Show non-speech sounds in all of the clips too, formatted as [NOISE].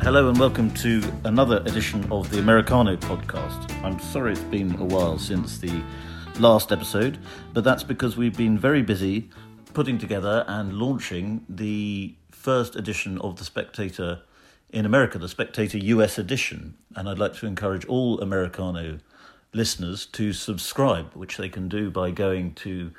Hello and welcome to another edition of the Americano podcast. I'm sorry it's been a while since the last episode, but that's because we've been very busy putting together and launching the first edition of The Spectator in America, the Spectator US edition. And I'd like to encourage all Americano listeners to subscribe, which they can do by going to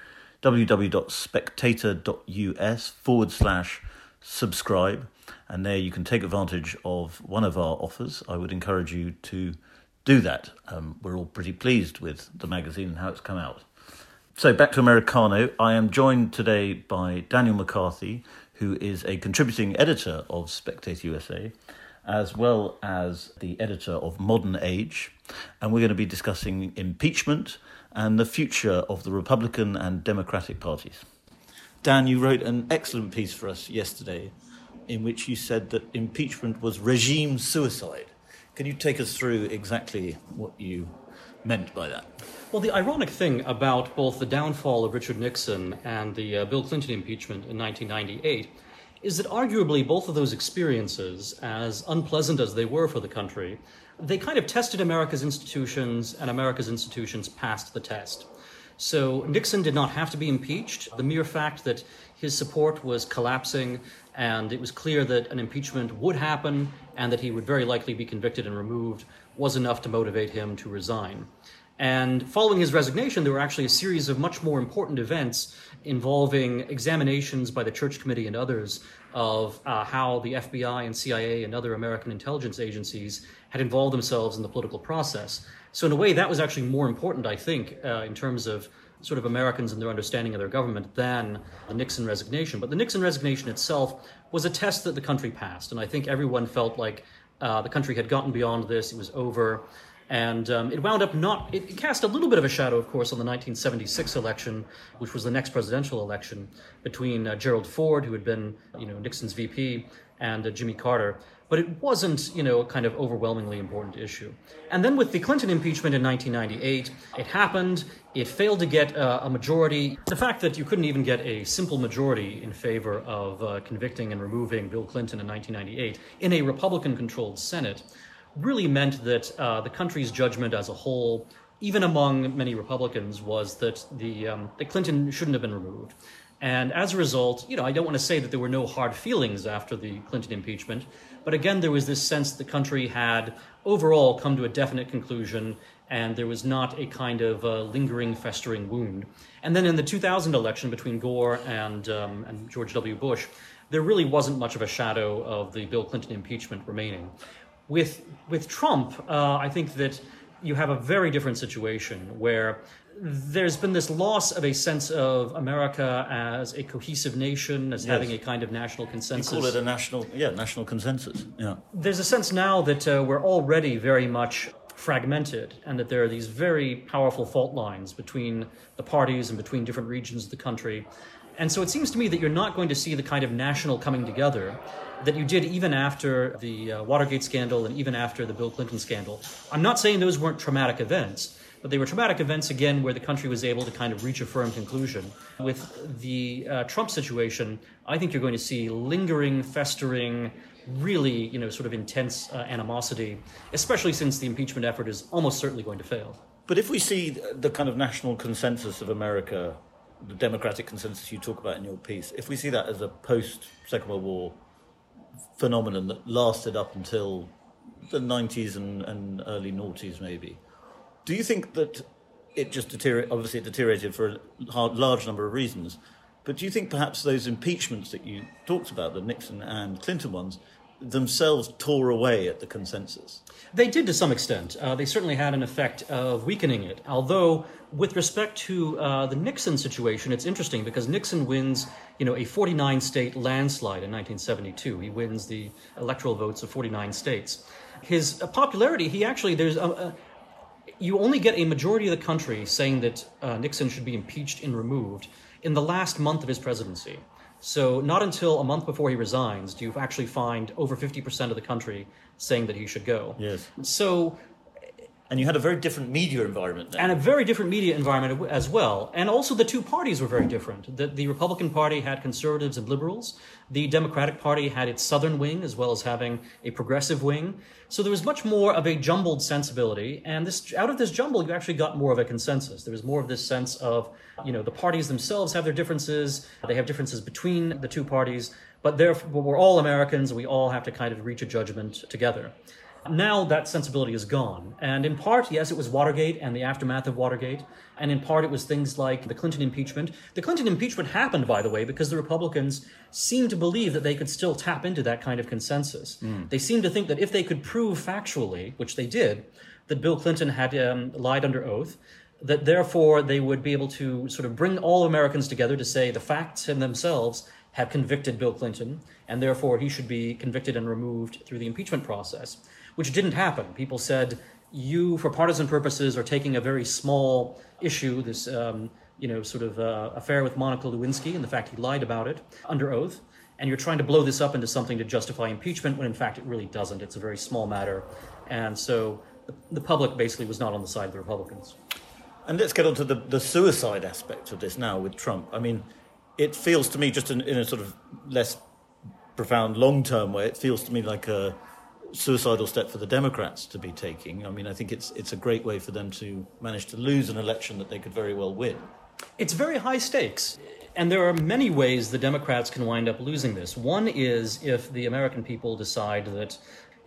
www.spectator.us forward slash subscribe. And there you can take advantage of one of our offers. I would encourage you to do that. Um, we're all pretty pleased with the magazine and how it's come out. So, back to Americano. I am joined today by Daniel McCarthy, who is a contributing editor of Spectator USA, as well as the editor of Modern Age. And we're going to be discussing impeachment and the future of the Republican and Democratic parties. Dan, you wrote an excellent piece for us yesterday in which you said that impeachment was regime suicide. Can you take us through exactly what you meant by that? Well, the ironic thing about both the downfall of Richard Nixon and the uh, Bill Clinton impeachment in 1998 is that arguably both of those experiences, as unpleasant as they were for the country, they kind of tested America's institutions, and America's institutions passed the test. So Nixon did not have to be impeached. The mere fact that his support was collapsing and it was clear that an impeachment would happen and that he would very likely be convicted and removed was enough to motivate him to resign. And following his resignation, there were actually a series of much more important events involving examinations by the Church Committee and others of uh, how the FBI and CIA and other American intelligence agencies had involved themselves in the political process. So, in a way, that was actually more important, I think, uh, in terms of sort of Americans and their understanding of their government than the Nixon resignation. But the Nixon resignation itself was a test that the country passed. And I think everyone felt like uh, the country had gotten beyond this, it was over. And um, it wound up not, it, cast a little bit of a shadow, of course, on the 1976 election, which was the next presidential election between uh, Gerald Ford, who had been, you know, Nixon's VP, and uh, Jimmy Carter but it wasn't, you know, a kind of overwhelmingly important issue. And then with the Clinton impeachment in 1998, it happened. It failed to get uh, a majority. The fact that you couldn't even get a simple majority in favor of uh, convicting and removing Bill Clinton in 1998 in a Republican controlled Senate really meant that uh, the country's judgment as a whole, even among many Republicans, was that, the, um, that Clinton shouldn't have been removed. And as a result, you know, I don't want to say that there were no hard feelings after the Clinton impeachment, but again, there was this sense the country had overall come to a definite conclusion, and there was not a kind of uh, lingering, festering wound. And then in the 2000 election between Gore and, um, and George W. Bush, there really wasn't much of a shadow of the Bill Clinton impeachment remaining. With, with Trump, uh, I think that you have a very different situation where there's been this loss of a sense of America as a cohesive nation, as yes. having a kind of national consensus. You call it a national, yeah, national consensus. Yeah. There's a sense now that uh, we're already very much fragmented, and that there are these very powerful fault lines between the parties and between different regions of the country. And so it seems to me that you're not going to see the kind of national coming together that you did even after the uh, Watergate scandal and even after the Bill Clinton scandal. I'm not saying those weren't traumatic events. But they were traumatic events again where the country was able to kind of reach a firm conclusion. With the uh, Trump situation, I think you're going to see lingering, festering, really, you know, sort of intense uh, animosity, especially since the impeachment effort is almost certainly going to fail. But if we see the kind of national consensus of America, the democratic consensus you talk about in your piece, if we see that as a post Second World War phenomenon that lasted up until the 90s and, and early noughties, maybe, do you think that it just deteriorated? Obviously, it deteriorated for a large number of reasons. But do you think perhaps those impeachments that you talked about, the Nixon and Clinton ones, themselves tore away at the consensus? They did to some extent. Uh, they certainly had an effect of weakening it. Although, with respect to uh, the Nixon situation, it's interesting because Nixon wins, you know, a 49 state landslide in 1972. He wins the electoral votes of 49 states. His uh, popularity, he actually, there's a, a you only get a majority of the country saying that uh, Nixon should be impeached and removed in the last month of his presidency. So, not until a month before he resigns do you actually find over 50% of the country saying that he should go. Yes. So, And you had a very different media environment then. and a very different media environment as well. And also, the two parties were very different. The, the Republican Party had conservatives and liberals. The Democratic Party had its southern wing as well as having a progressive wing. So there was much more of a jumbled sensibility. And this, out of this jumble, you actually got more of a consensus. There was more of this sense of, you know, the parties themselves have their differences. They have differences between the two parties, but therefore we're all Americans. We all have to kind of reach a judgment together. Now that sensibility is gone. And in part, yes, it was Watergate and the aftermath of Watergate. And in part, it was things like the Clinton impeachment. The Clinton impeachment happened, by the way, because the Republicans seemed to believe that they could still tap into that kind of consensus. Mm. They seemed to think that if they could prove factually, which they did, that Bill Clinton had um, lied under oath, that therefore they would be able to sort of bring all Americans together to say the facts in themselves have convicted Bill Clinton, and therefore he should be convicted and removed through the impeachment process which didn't happen. People said, you, for partisan purposes, are taking a very small issue, this um, you know, sort of uh, affair with Monica Lewinsky and the fact he lied about it under oath, and you're trying to blow this up into something to justify impeachment when in fact it really doesn't. It's a very small matter. And so the, public basically was not on the side of the Republicans. And let's get on to the, the suicide aspect of this now with Trump. I mean, it feels to me, just in, in a sort of less profound long term way, it feels to me like a suicidal step for the Democrats to be taking. I mean, I think it's it's a great way for them to manage to lose an election that they could very well win. It's very high stakes. And there are many ways the Democrats can wind up losing this. One is if the American people decide that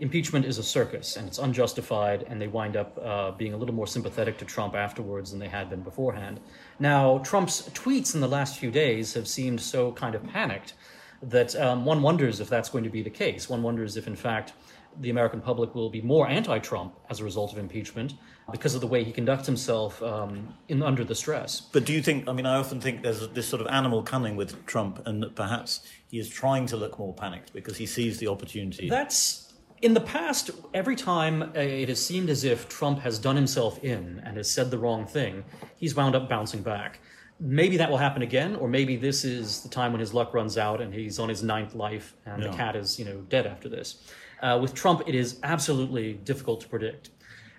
impeachment is a circus and it's unjustified, and they wind up uh, being a little more sympathetic to Trump afterwards than they had been beforehand. Now, Trump's tweets in the last few days have seemed so kind of panicked that um, one wonders if that's going to be the case. One wonders if, in fact, the American public will be more anti-Trump as a result of impeachment because of the way he conducts himself um, in under the stress. But do you think? I mean, I often think there's this sort of animal cunning with Trump, and that perhaps he is trying to look more panicked because he sees the opportunity. That's in the past. Every time uh, it has seemed as if Trump has done himself in and has said the wrong thing, he's wound up bouncing back. Maybe that will happen again, or maybe this is the time when his luck runs out and he's on his ninth life and Yeah. the cat is, you know, dead after this. Uh, with Trump, it is absolutely difficult to predict.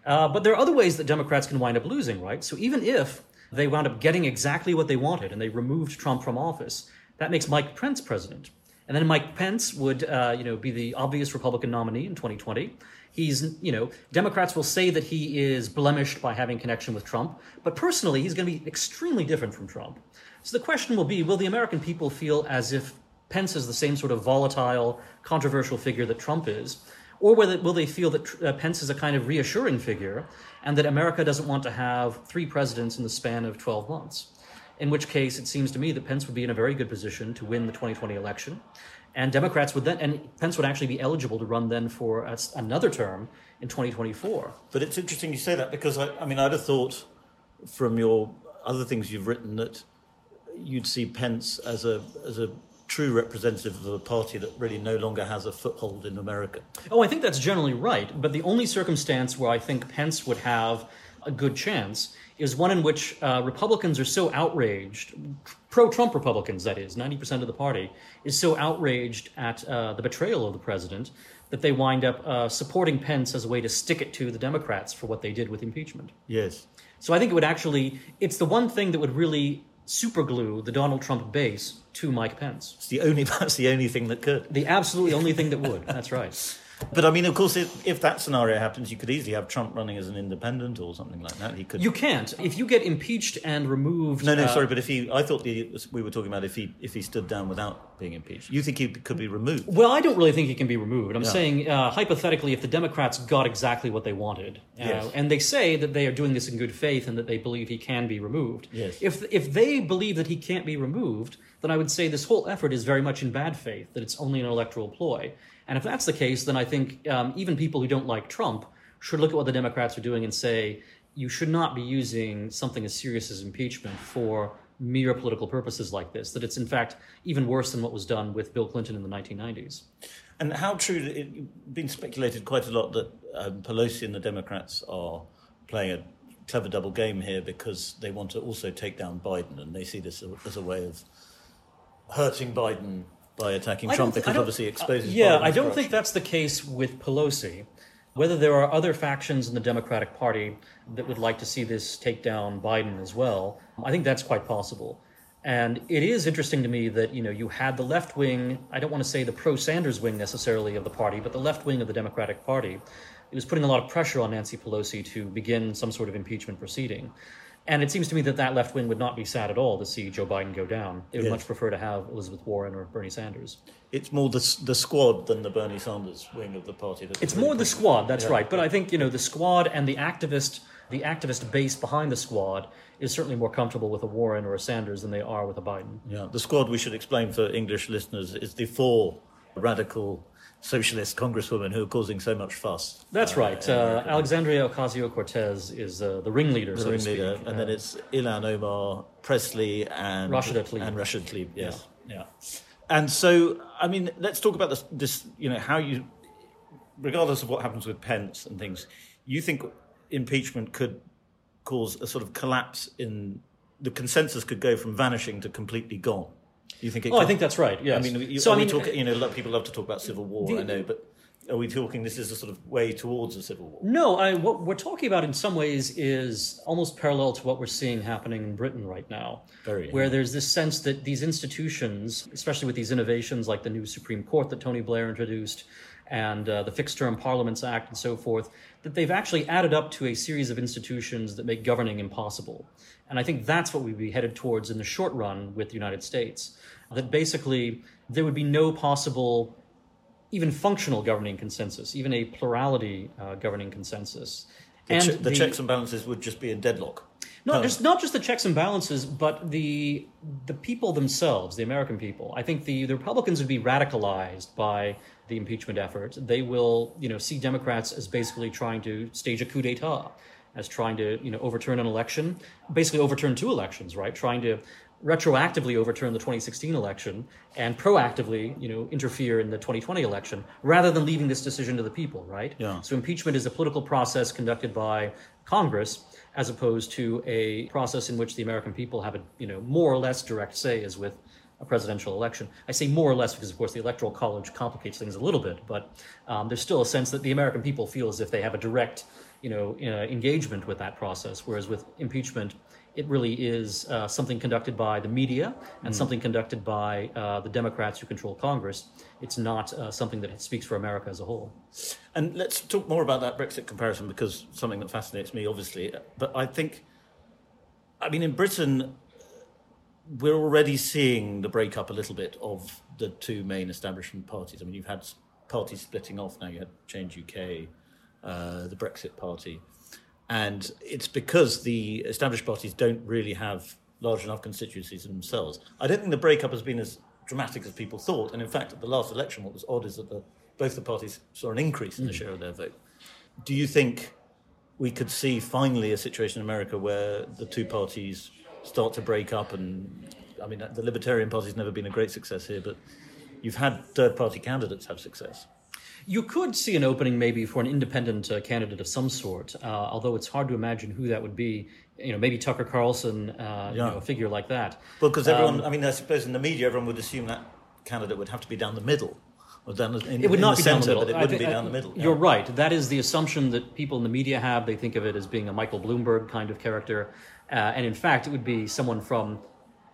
Uh, but there are other ways that Democrats can wind up losing, right? So even if they wound up getting exactly what they wanted and they removed Trump from office, that makes Mike Pence president. And then Mike Pence would, uh, you know, be the obvious Republican nominee in 2020. He's, you know, Democrats will say that he is blemished by having connection with Trump, but personally, he's going to be extremely different from Trump. So the question will be: Will the American people feel as if Pence is the same sort of volatile, controversial figure that Trump is, or it, will they feel that uh, Pence is a kind of reassuring figure, and that America doesn't want to have three presidents in the span of 12 months? In which case, it seems to me that Pence would be in a very good position to win the 2020 election, and Democrats would then, and Pence would actually be eligible to run then for a, another term in 2024. But it's interesting you say that because I, I mean, I'd have thought from your other things you've written that you'd see Pence as a as a true representative of a party that really no longer has a foothold in America. Oh, I think that's generally right. But the only circumstance where I think Pence would have a good chance is one in which uh, Republicans are so outraged, pro Trump Republicans, that is, 90% of the party, is so outraged at uh, the betrayal of the president that they wind up uh, supporting Pence as a way to stick it to the Democrats for what they did with impeachment. Yes. So I think it would actually, it's the one thing that would really superglue the Donald Trump base to Mike Pence. It's the only [LAUGHS] that's the only thing that could. The absolutely only thing that would. That's right. [LAUGHS] But I mean, of course, if, if that scenario happens, you could easily have Trump running as an independent or something like that. He could. You can't. If you get impeached and removed. no, no, uh, sorry, but if he, I thought the, we were talking about if he if he stood down without being impeached. You think he could be removed? Well, I don't really think he can be removed. I'm Yeah. saying, uh, hypothetically, if the Democrats got exactly what they wanted, uh, Yes. and they say that they are doing this in good faith and that they believe he can be removed, Yes. if, if they believe that he can't be removed, then I would say this whole effort is very much in bad faith, that it's only an electoral ploy. And if that's the case, then I think um, even people who don't like Trump should look at what the Democrats are doing and say, you should not be using something as serious as impeachment for mere political purposes like this, that it's in fact even worse than what was done with Bill Clinton in the 1990s. And how true? It's been speculated quite a lot that um, Pelosi and the Democrats are playing a clever double game here because they want to also take down Biden, and they see this as a way of hurting Biden by attacking I Trump don't thi- I because obviously exposes. Uh, yeah, I don't corruption. think that's the case with Pelosi. Whether there are other factions in the Democratic Party that would like to see this take down Biden as well, I think that's quite possible. And it is interesting to me that you know you had the left wing. I don't want to say the pro Sanders wing necessarily of the party, but the left wing of the Democratic Party. It was putting a lot of pressure on Nancy Pelosi to begin some sort of impeachment proceeding. And it seems to me that that left wing would not be sad at all to see Joe Biden go down. They would Yes. much prefer to have Elizabeth Warren or Bernie Sanders. It's more the the squad than the Bernie Sanders wing of the party. That's It's more the squad, that's Yeah. right. But I think you know the squad and the activist, the activist base behind the squad is certainly more comfortable with a Warren or a Sanders than they are with a Biden. Yeah, the squad we should explain for English listeners is the four radical socialist congresswomen who are causing so much fuss. That's uh, right. Uh, Alexandria Ocasio Cortez is uh, the ringleader, the so to ringleader, speak. and then Uh, it's Ilhan Omar, Presley, and Rashida Tlaib. and Rashid Tlaib. Yes, yeah. And so, I mean, let's talk about this. This, you know, how you, regardless of what happens with Pence and things, you think impeachment could cause a sort of collapse in the consensus could go from vanishing to completely gone. You think it? Oh, I think that's right. Yes. I mean, you, so I we mean, talking, uh, you know, a lot of people love to talk about civil war. The- I know, but are we talking this is a sort of way towards a civil war? No, I, what we're talking about in some ways is almost parallel to what we're seeing happening in Britain right now. Very, Where yeah. there's this sense that these institutions, especially with these innovations like the new Supreme Court that Tony Blair introduced and uh, the Fixed Term Parliaments Act and so forth, that they've actually added up to a series of institutions that make governing impossible. And I think that's what we'd be headed towards in the short run with the United States. That basically there would be no possible even functional governing consensus, even a plurality uh, governing consensus. The, che- the, checks and balances would just be in deadlock. not just not just the checks and balances, but the the people themselves, the American people. I think the, the Republicans would be radicalized by the impeachment effort. They will, you know, see Democrats as basically trying to stage a coup d'état, as trying to, you know, overturn an election, basically overturn two elections, right? Trying to retroactively overturn the 2016 election and proactively, you know, interfere in the 2020 election, rather than leaving this decision to the people, right? Yeah. So impeachment is a political process conducted by Congress, as opposed to a process in which the American people have a, you know, more or less direct say, as with a presidential election. I say more or less because, of course, the Electoral College complicates things a little bit, but um, there's still a sense that the American people feel as if they have a direct, you know, uh, engagement with that process. Whereas with impeachment, it really is uh, something conducted by the media and something conducted by uh, the Democrats who control Congress. It's not uh, something that speaks for America as a whole. And let's talk more about that Brexit comparison because something that fascinates me, obviously. But I think, I mean, in Britain, we're already seeing the breakup a little bit of the two main establishment parties. I mean, you've had parties splitting off now. You had Change UK, uh, the Brexit Party, and it's because the established parties don't really have large enough constituencies themselves. I don't think the breakup has been as dramatic as people thought. And in fact, at the last election, what was odd is that the, both the parties saw an increase in the share of their vote. Do you think we could see finally a situation in America where the two parties start to break up? And I mean, the Libertarian Party's never been a great success here, but you've had third party candidates have success. You could see an opening maybe for an independent uh, candidate of some sort, uh, although it's hard to imagine who that would be. You know, maybe Tucker Carlson, uh, you know, a figure like that. Well, because everyone, Um, I mean, I suppose in the media, everyone would assume that candidate would have to be down the middle. Or down the, in, It would not the be down the middle. but it wouldn't be I- down the middle. You're yeah. right. That is the assumption that people in the media have. They think of it as being a Michael Bloomberg kind of character, uh, and in fact, it would be someone from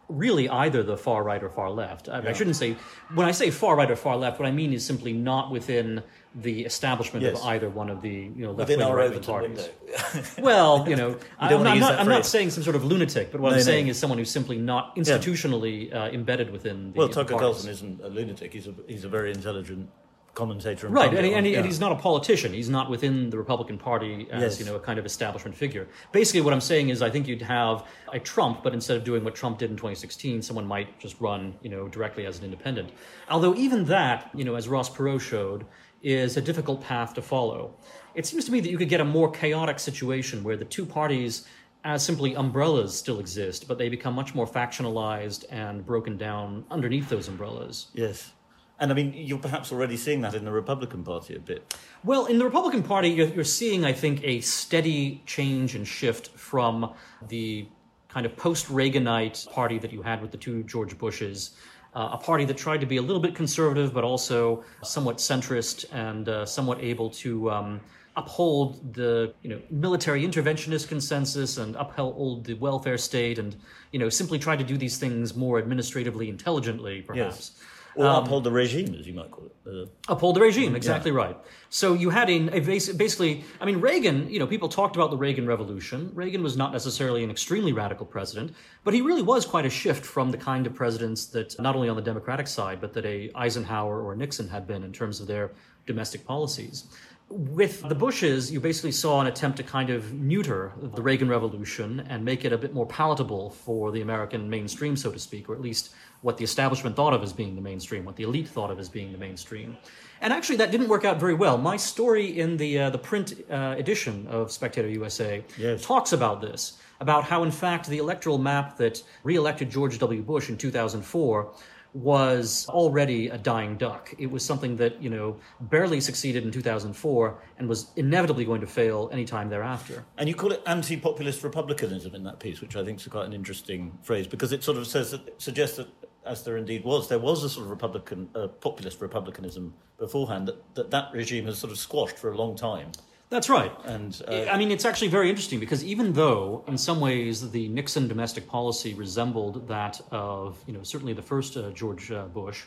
really either the far right or far left. I, I shouldn't say when I say far right or far left. What I mean is simply not within the establishment Yes. of either one of the you know left wing or right wing parties. [LAUGHS] Well, you know, I'm, wanna I'm not, I'm not saying some sort of lunatic, but what No, I'm no. saying is someone who's simply not institutionally uh, embedded within the well, Tucker. Carlson isn't a lunatic. He's a, he's a very intelligent commentator. And Right, and, he, and, he, and he's not a politician. He's not within the Republican Party as Yes. you know a kind of establishment figure. Basically, what I'm saying is, I think you'd have a Trump, but instead of doing what Trump did in 2016, someone might just run, you know, directly as an independent. Although even that, you know, as Ross Perot showed, is a difficult path to follow. It seems to me that you could get a more chaotic situation where the two parties as simply umbrellas still exist, but they become much more factionalized and broken down underneath those umbrellas. Yes. And I mean, you're perhaps already seeing that in the Republican Party a bit. Well, in the Republican Party, you're, you're seeing, I think, a steady change and shift from the kind of post Reaganite party that you had with the two George Bushes, uh, a party that tried to be a little bit conservative, but also somewhat centrist and uh, somewhat able to um, uphold the you know military interventionist consensus and uphold the welfare state and you know simply try to do these things more administratively intelligently perhaps Yes. Or uphold the regime, as you might call it. Uh, uphold the regime exactly right. So you had a, a basi- basically i mean reagan you know people talked about the reagan revolution. Reagan was not necessarily an extremely radical president but he really was quite a shift from the kind of presidents that not only on the democratic side but that a eisenhower or nixon had been in terms of their domestic policies with the Bushes, you basically saw an attempt to kind of neuter the Reagan Revolution and make it a bit more palatable for the American mainstream, so to speak, or at least what the establishment thought of as being the mainstream, what the elite thought of as being the mainstream. And actually, that didn't work out very well. My story in the uh, the print uh, edition of Spectator USA Yes. talks about this, about how, in fact, the electoral map that reelected George W. Bush in 2004 was already a dying duck. It was something that, you know, barely succeeded in 2004 and was inevitably going to fail any time thereafter. And you call it anti-populist republicanism in that piece, which I think is quite an interesting phrase because it sort of says that suggests that, as there indeed was, there was a sort of republican, uh, populist republicanism beforehand that, that that regime has sort of squashed for a long time. That's right. And uh, I mean, it's actually very interesting because even though, in some ways, the Nixon domestic policy resembled that of, you know, certainly the first uh, George uh, Bush,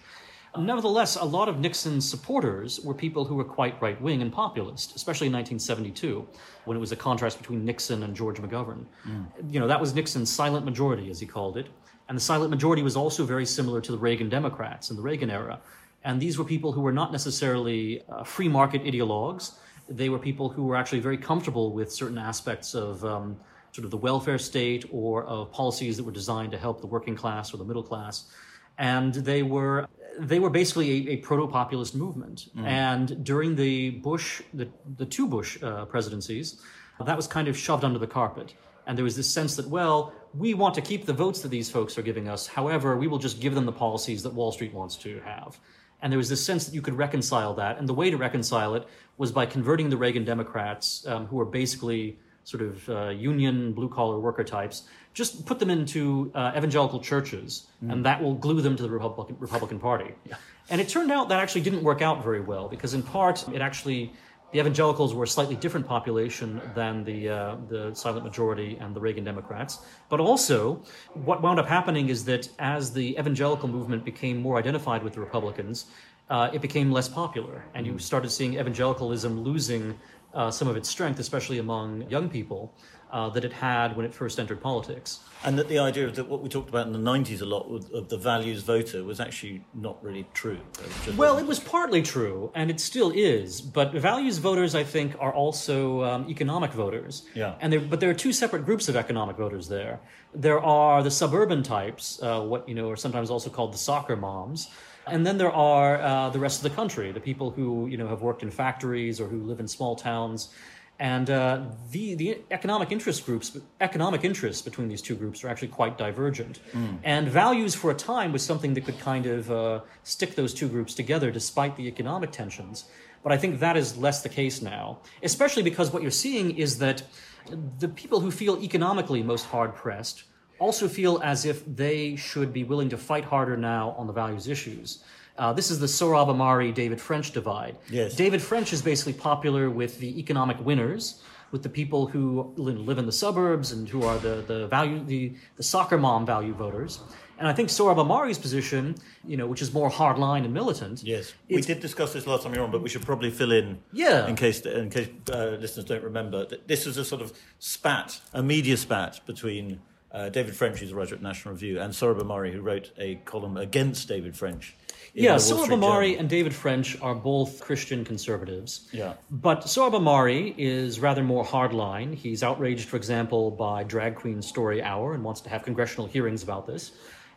nevertheless, a lot of Nixon's supporters were people who were quite right wing and populist, especially in 1972, when it was a contrast between Nixon and George McGovern. You know, that was Nixon's silent majority, as he called it. And the silent majority was also very similar to the Reagan Democrats in the Reagan era. And these were people who were not necessarily uh, free market ideologues they were people who were actually very comfortable with certain aspects of um, sort of the welfare state or of policies that were designed to help the working class or the middle class. And they were they were basically a, a proto-populist movement. And during the Bush, the, the two Bush uh, presidencies, that was kind of shoved under the carpet. And there was this sense that, well, we want to keep the votes that these folks are giving us. However, we will just give them the policies that Wall Street wants to have. And there was this sense that you could reconcile that. And the way to reconcile it was by converting the Reagan Democrats, um, who were basically sort of uh, union, blue collar worker types, just put them into uh, evangelical churches, and that will glue them to the Republican, Republican Party. And it turned out that actually didn't work out very well because, in part, it actually the evangelicals were a slightly different population than the uh, the silent majority and the Reagan Democrats. But also, what wound up happening is that as the evangelical movement became more identified with the Republicans, uh, it became less popular, and you started seeing evangelicalism losing uh, some of its strength, especially among young people, uh, that it had when it first entered politics. and that the idea of that what we talked about in the 90s a lot with, of the values voter was actually not really true. It Well, it was partly true, and it still is. But values voters, I think, are also um, economic voters. Yeah. And there, but there are two separate groups of economic voters there. There are the suburban types, uh, what you know are sometimes also called the soccer moms. And then there are uh, the rest of the country, the people who you know have worked in factories or who live in small towns. And uh, the the economic interest groups, economic interests between these two groups are actually quite divergent. And values for a time was something that could kind of uh, stick those two groups together despite the economic tensions. But I think that is less the case now, especially because what you're seeing is that the people who feel economically most hard pressed also feel as if they should be willing to fight harder now on the values issues. Uh, this is the Sohrab Ahmari David French divide. Yes. David French is basically popular with the economic winners, with the people who live in the suburbs and who are the, the value the, the soccer mom value voters. And I think Sohrab Ahmari's position, you know, which is more hardline and militant, Yes, we did discuss this last time you were on, but we should probably fill in, Yeah. in case in case uh, listeners don't remember. that This was a sort of spat, a media spat between uh, David French, who's a writer at National Review, and Sohrab Ahmari, who wrote a column against David French. Yeah, the Wall Sohrab Street Ahmari Journal. and David French are both Christian conservatives. Yeah. But Sohrab Ahmari is rather more hardline. He's outraged, for example, by Drag Queen Story Hour and wants to have congressional hearings about this.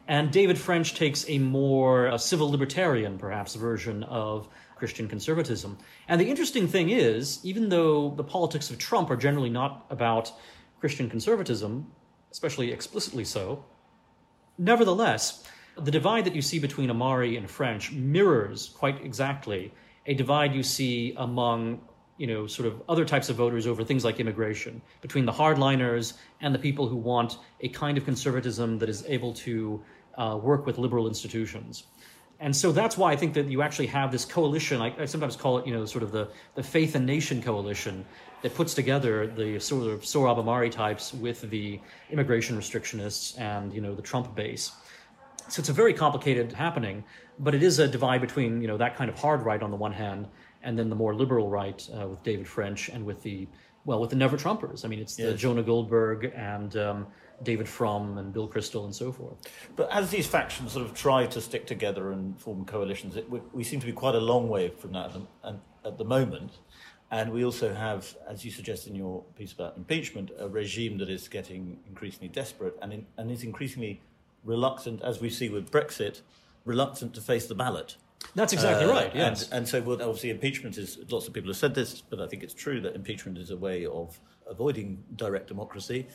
And David French takes a more uh, civil libertarian, perhaps, version of Christian conservatism. And the interesting thing is, even though the politics of Trump are generally not about Christian conservatism, especially explicitly so, Nevertheless, the divide that you see between Ahmari and French mirrors quite exactly a divide you see among you know sort of other types of voters over things like immigration between the hardliners and the people who want a kind of conservatism that is able to uh, work with liberal institutions And so that's why I think that you actually have this coalition. I, I sometimes call it, you know, sort of the, the faith and nation coalition that puts together the sort of Sohrab Ahmari types with the immigration restrictionists and, you know, the Trump base. So it's a very complicated happening, but it is a divide between, you know, that kind of hard right on the one hand and then the more liberal right uh, with David French and with the, well, with the Never Trumpers. I mean, it's the Yes. Jonah Goldberg and um, David Frum and Bill Kristol and so forth. But as these factions sort of try to stick together and form coalitions, it, we, we seem to be quite a long way from that at the, at the moment. And we also have, as you suggest in your piece about impeachment, a regime that is getting increasingly desperate and, in, and is increasingly reluctant, as we see with Brexit, reluctant to face the ballot. That's exactly Uh, right, yes. And, and so, well, obviously, impeachment is, lots of people have said this, but I think it's true that impeachment is a way of avoiding direct democracy.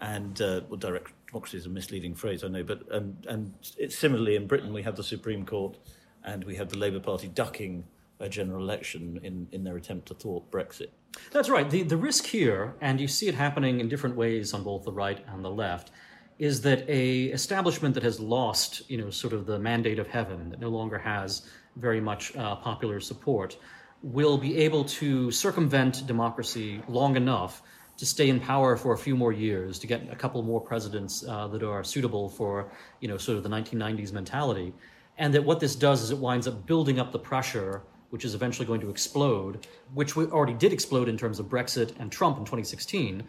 And, uh, well, direct democracy is a misleading phrase, I know, but, and, and it's similarly in Britain, we have the Supreme Court and we have the Labour Party ducking a general election in, in their attempt to thwart Brexit. That's right. The, the risk here, and you see it happening in different ways on both the right and the left, is that a establishment that has lost, you know, sort of the mandate of heaven, that no longer has very much uh, popular support, will be able to circumvent democracy long enough to stay in power for a few more years, to get a couple more presidents uh, that are suitable for, you know, sort of the 1990s mentality, and that what this does is it winds up building up the pressure which is eventually going to explode, which we already did explode in terms of Brexit and Trump in 2016.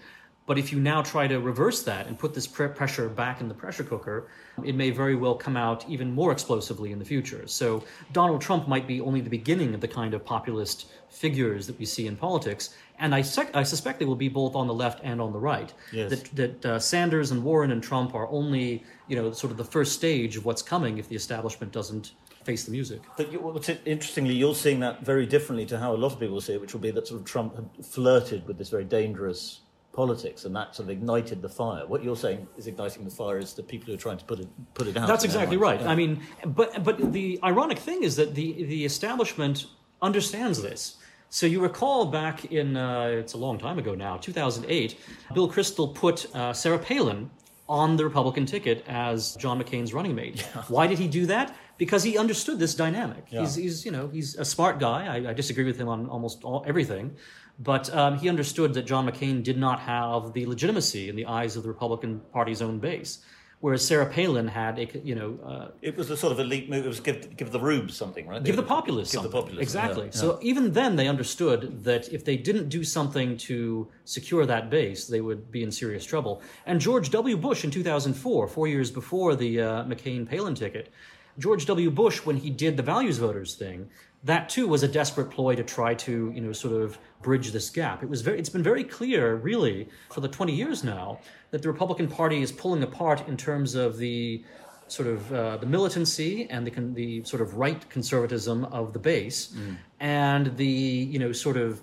But if you now try to reverse that and put this pre- pressure back in the pressure cooker, it may very well come out even more explosively in the future. So Donald Trump might be only the beginning of the kind of populist figures that we see in politics. And I, sec- I suspect they will be both on the left and on the right. Yes. That, that uh, Sanders and Warren and Trump are only, you know, sort of the first stage of what's coming if the establishment doesn't face the music. But you, interestingly, you're seeing that very differently to how a lot of people see it, which will be that sort of Trump had flirted with this very dangerous politics, and that sort of ignited the fire. What you're saying is igniting the fire is the people who are trying to put it put it out. That's exactly right. Yeah. I mean, but but the ironic thing is that the the establishment understands this. So you recall back in uh, it's a long time ago now, 2008, Bill Kristol put uh, Sarah Palin on the Republican ticket as John McCain's running mate. Why did he do that? Because he understood this dynamic. Yeah. He's, he's you know he's a smart guy. I, I disagree with him on almost all, everything, but um, he understood that John McCain did not have the legitimacy in the eyes of the Republican Party's own base, whereas Sarah Palin had a you know uh, it was a sort of elite move. It was give give the rubes something, right? give the populace give something. the populace exactly. yeah, So even then, they understood that if they didn't do something to secure that base, they would be in serious trouble. And George W. Bush in 2004, four years before the uh, McCain-Palin ticket, George W. Bush, when he did the values voters thing, that too was a desperate ploy to try to, you know, sort of bridge this gap. It was very, it's been very clear, really, for the 20 years now, that the Republican Party is pulling apart in terms of the sort of uh, the militancy and the the sort of right conservatism of the base, and the you know sort of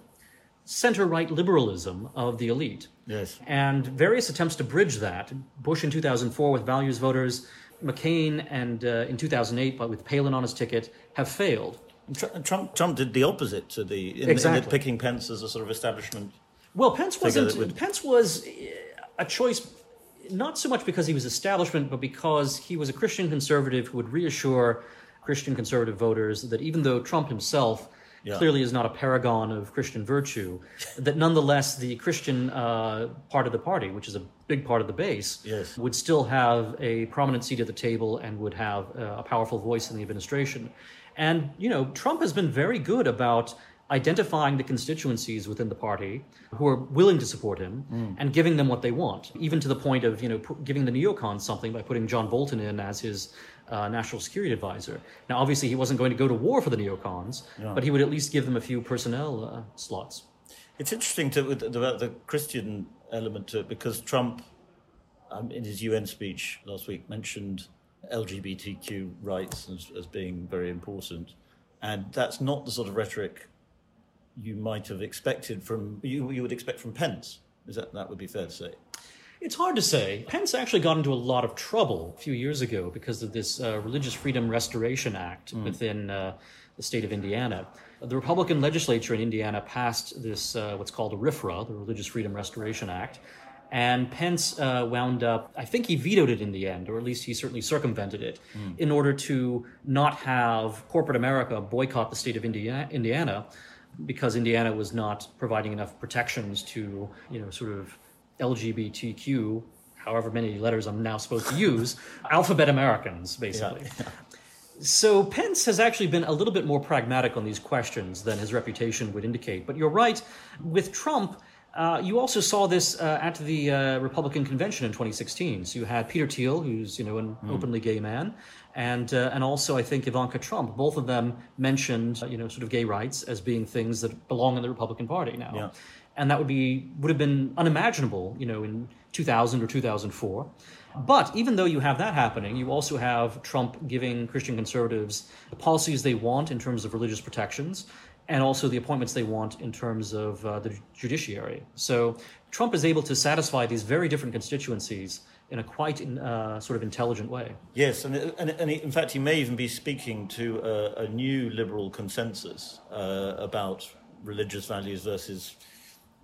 center right liberalism of the elite. Yes. And various attempts to bridge that. Bush in 2004 with values voters, McCain and uh, in 2008, but with Palin on his ticket, have failed. And Tr- and Trump Trump did the opposite to the in, in Exactly. the picking Pence as a sort of establishment. Well, Pence wasn't. would- Pence was uh, a choice, not so much because he was establishment, but because he was a Christian conservative who would reassure Christian conservative voters that even though Trump himself Yeah. clearly is not a paragon of Christian virtue, that nonetheless the Christian uh, part of the party, which is a big part of the base, Yes. would still have a prominent seat at the table and would have uh, a powerful voice in the administration. And, you know, Trump has been very good about identifying the constituencies within the party who are willing to support him and giving them what they want, even to the point of, you know, pu- giving the neocons something by putting John Bolton in as his uh, national security advisor. Now, obviously, he wasn't going to go to war for the neocons, but he would at least give them a few personnel uh, slots. It's interesting to about the Christian element to it because Trump, um, in his UN speech last week, mentioned LGBTQ rights as, as being very important, and that's not the sort of rhetoric you might have expected from you, you would expect from Pence. Is that that would be fair to say? It's hard to say. Pence actually got into a lot of trouble a few years ago because of this uh, Religious Freedom Restoration Act within uh, the state of Indiana. The Republican legislature in Indiana passed this, uh, what's called a RFRA, the Religious Freedom Restoration Act. And Pence uh, wound up, I think he vetoed it in the end, or at least he certainly circumvented it, mm. in order to not have corporate America boycott the state of Indiana, Indiana because Indiana was not providing enough protections to, you know, sort of LGBTQ, however many letters I'm now supposed to use, [LAUGHS] alphabet Americans, basically. Yeah, yeah. So Pence has actually been a little bit more pragmatic on these questions than his reputation would indicate. But you're right, with Trump, uh, you also saw this uh, at the uh, Republican convention in 2016. So you had Peter Thiel, who's you know an mm. openly gay man, and uh, and also I think Ivanka Trump. Both of them mentioned uh, you know sort of gay rights as being things that belong in the Republican Party now, yeah. and that would be would have been unimaginable you know in 2000 or 2004. But even though you have that happening, you also have Trump giving Christian conservatives the policies they want in terms of religious protections and also the appointments they want in terms of uh, the judiciary. So Trump is able to satisfy these very different constituencies in a quite uh, sort of intelligent way. Yes, and, and, and, in fact, he may even be speaking to a, a new liberal consensus uh, about religious values versus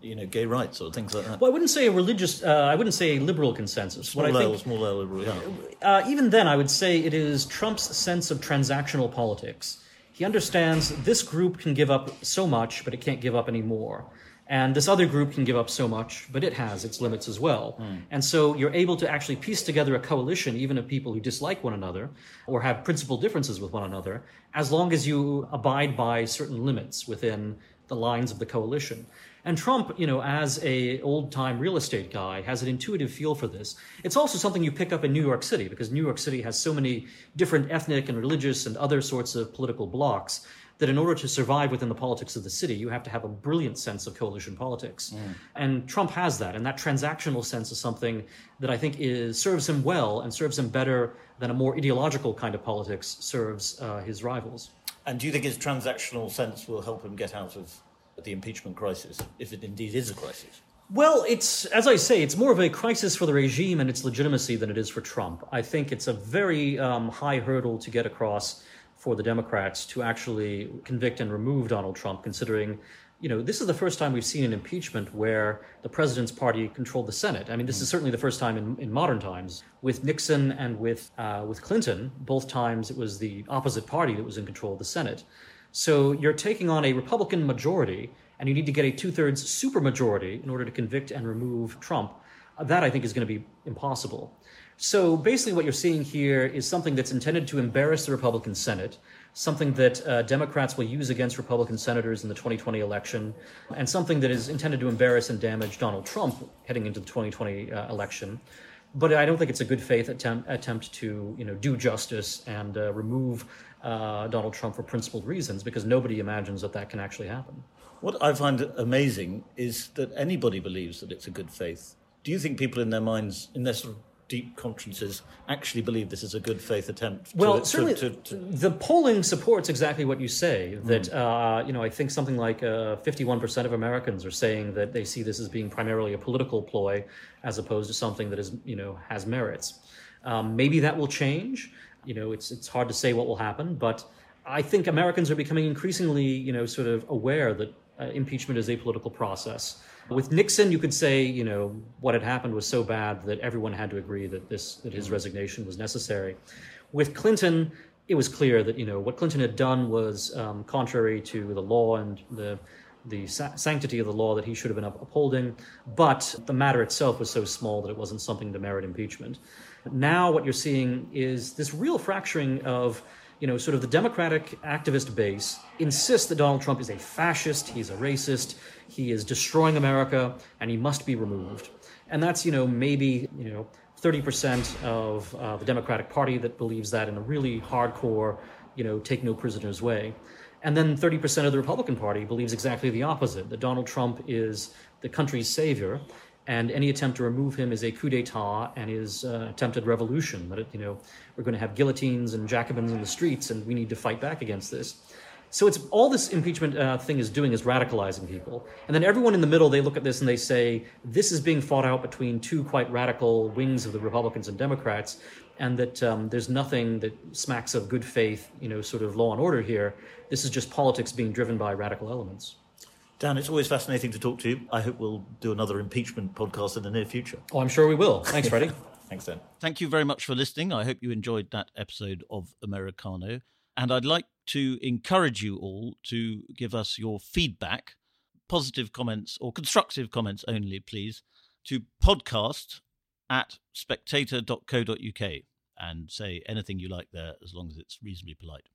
you know, gay rights or things like that. Well, I wouldn't say a religious, uh, I wouldn't say a liberal consensus. Small what L, think, small L liberal, yeah. Uh, even then, I would say it is Trump's sense of transactional politics. He understands this group can give up so much, but it can't give up any more. And this other group can give up so much, but it has its limits as well. Mm. And so you're able to actually piece together a coalition, even of people who dislike one another or have principal differences with one another, as long as you abide by certain limits within the lines of the coalition. And Trump, you know, as a old-time real estate guy, has an intuitive feel for this. It's also something you pick up in New York City because New York City has so many different ethnic and religious and other sorts of political blocks that in order to survive within the politics of the city, you have to have a brilliant sense of coalition politics. Mm. And Trump has that. And that transactional sense is something that I think is, serves him well and serves him better than a more ideological kind of politics serves uh, his rivals. And do you think his transactional sense will help him get out of the impeachment crisis, if it indeed is a crisis? Well, it's as I say, it's more of a crisis for the regime and its legitimacy than it is for Trump. I think it's a very um, high hurdle to get across for the Democrats to actually convict and remove Donald Trump, considering you know, this is the first time we've seen an impeachment where the president's party controlled the Senate. I mean, this is certainly the first time in, in modern times. With Nixon and with uh, with Clinton, both times it was the opposite party that was in control of the Senate. So you're taking on a Republican majority, and you need to get a two thirds supermajority in order to convict and remove Trump. That I think is going to be impossible. So basically, what you're seeing here is something that's intended to embarrass the Republican Senate, something that uh, Democrats will use against Republican senators in the 2020 election, and something that is intended to embarrass and damage Donald Trump heading into the 2020 uh, election. But I don't think it's a good faith attempt, attempt to you know do justice and uh, remove uh, Donald Trump for principled reasons because nobody imagines that that can actually happen. What I find amazing is that anybody believes that it's a good faith. Do you think people in their minds, in their sort of deep consciences, actually believe this is a good faith attempt? Well, to, certainly, to, to, the polling supports exactly what you say. That mm. uh, you know, I think something like uh, fifty-one percent of Americans are saying that they see this as being primarily a political ploy, as opposed to something that is you know has merits. Um, maybe that will change. You know, it's it's hard to say what will happen, but I think Americans are becoming increasingly, you know, sort of aware that uh, impeachment is a political process. With Nixon, you could say, you know, what had happened was so bad that everyone had to agree that this that his resignation was necessary. With Clinton, it was clear that you know what Clinton had done was um, contrary to the law and the the sa- sanctity of the law that he should have been upholding, but the matter itself was so small that it wasn't something to merit impeachment. Now, what you're seeing is this real fracturing of, you know, sort of the Democratic activist base insists that Donald Trump is a fascist, he's a racist, he is destroying America, and he must be removed. And that's, you know, maybe, you know, 30% of uh, the Democratic Party that believes that in a really hardcore, you know, take no prisoners way. And then 30% of the Republican Party believes exactly the opposite that Donald Trump is the country's savior and any attempt to remove him is a coup d'état and is uh, attempted revolution. That it, you know we're going to have guillotines and Jacobins in the streets, and we need to fight back against this. So it's all this impeachment uh, thing is doing is radicalizing people, and then everyone in the middle they look at this and they say this is being fought out between two quite radical wings of the Republicans and Democrats, and that um, there's nothing that smacks of good faith, you know, sort of law and order here. This is just politics being driven by radical elements. Dan, it's always fascinating to talk to you. I hope we'll do another impeachment podcast in the near future. Oh, I'm sure we will. Thanks, Freddy. [LAUGHS] Thanks, Dan. Thank you very much for listening. I hope you enjoyed that episode of Americano. And I'd like to encourage you all to give us your feedback, positive comments or constructive comments only, please, to podcast at spectator.co.uk and say anything you like there as long as it's reasonably polite.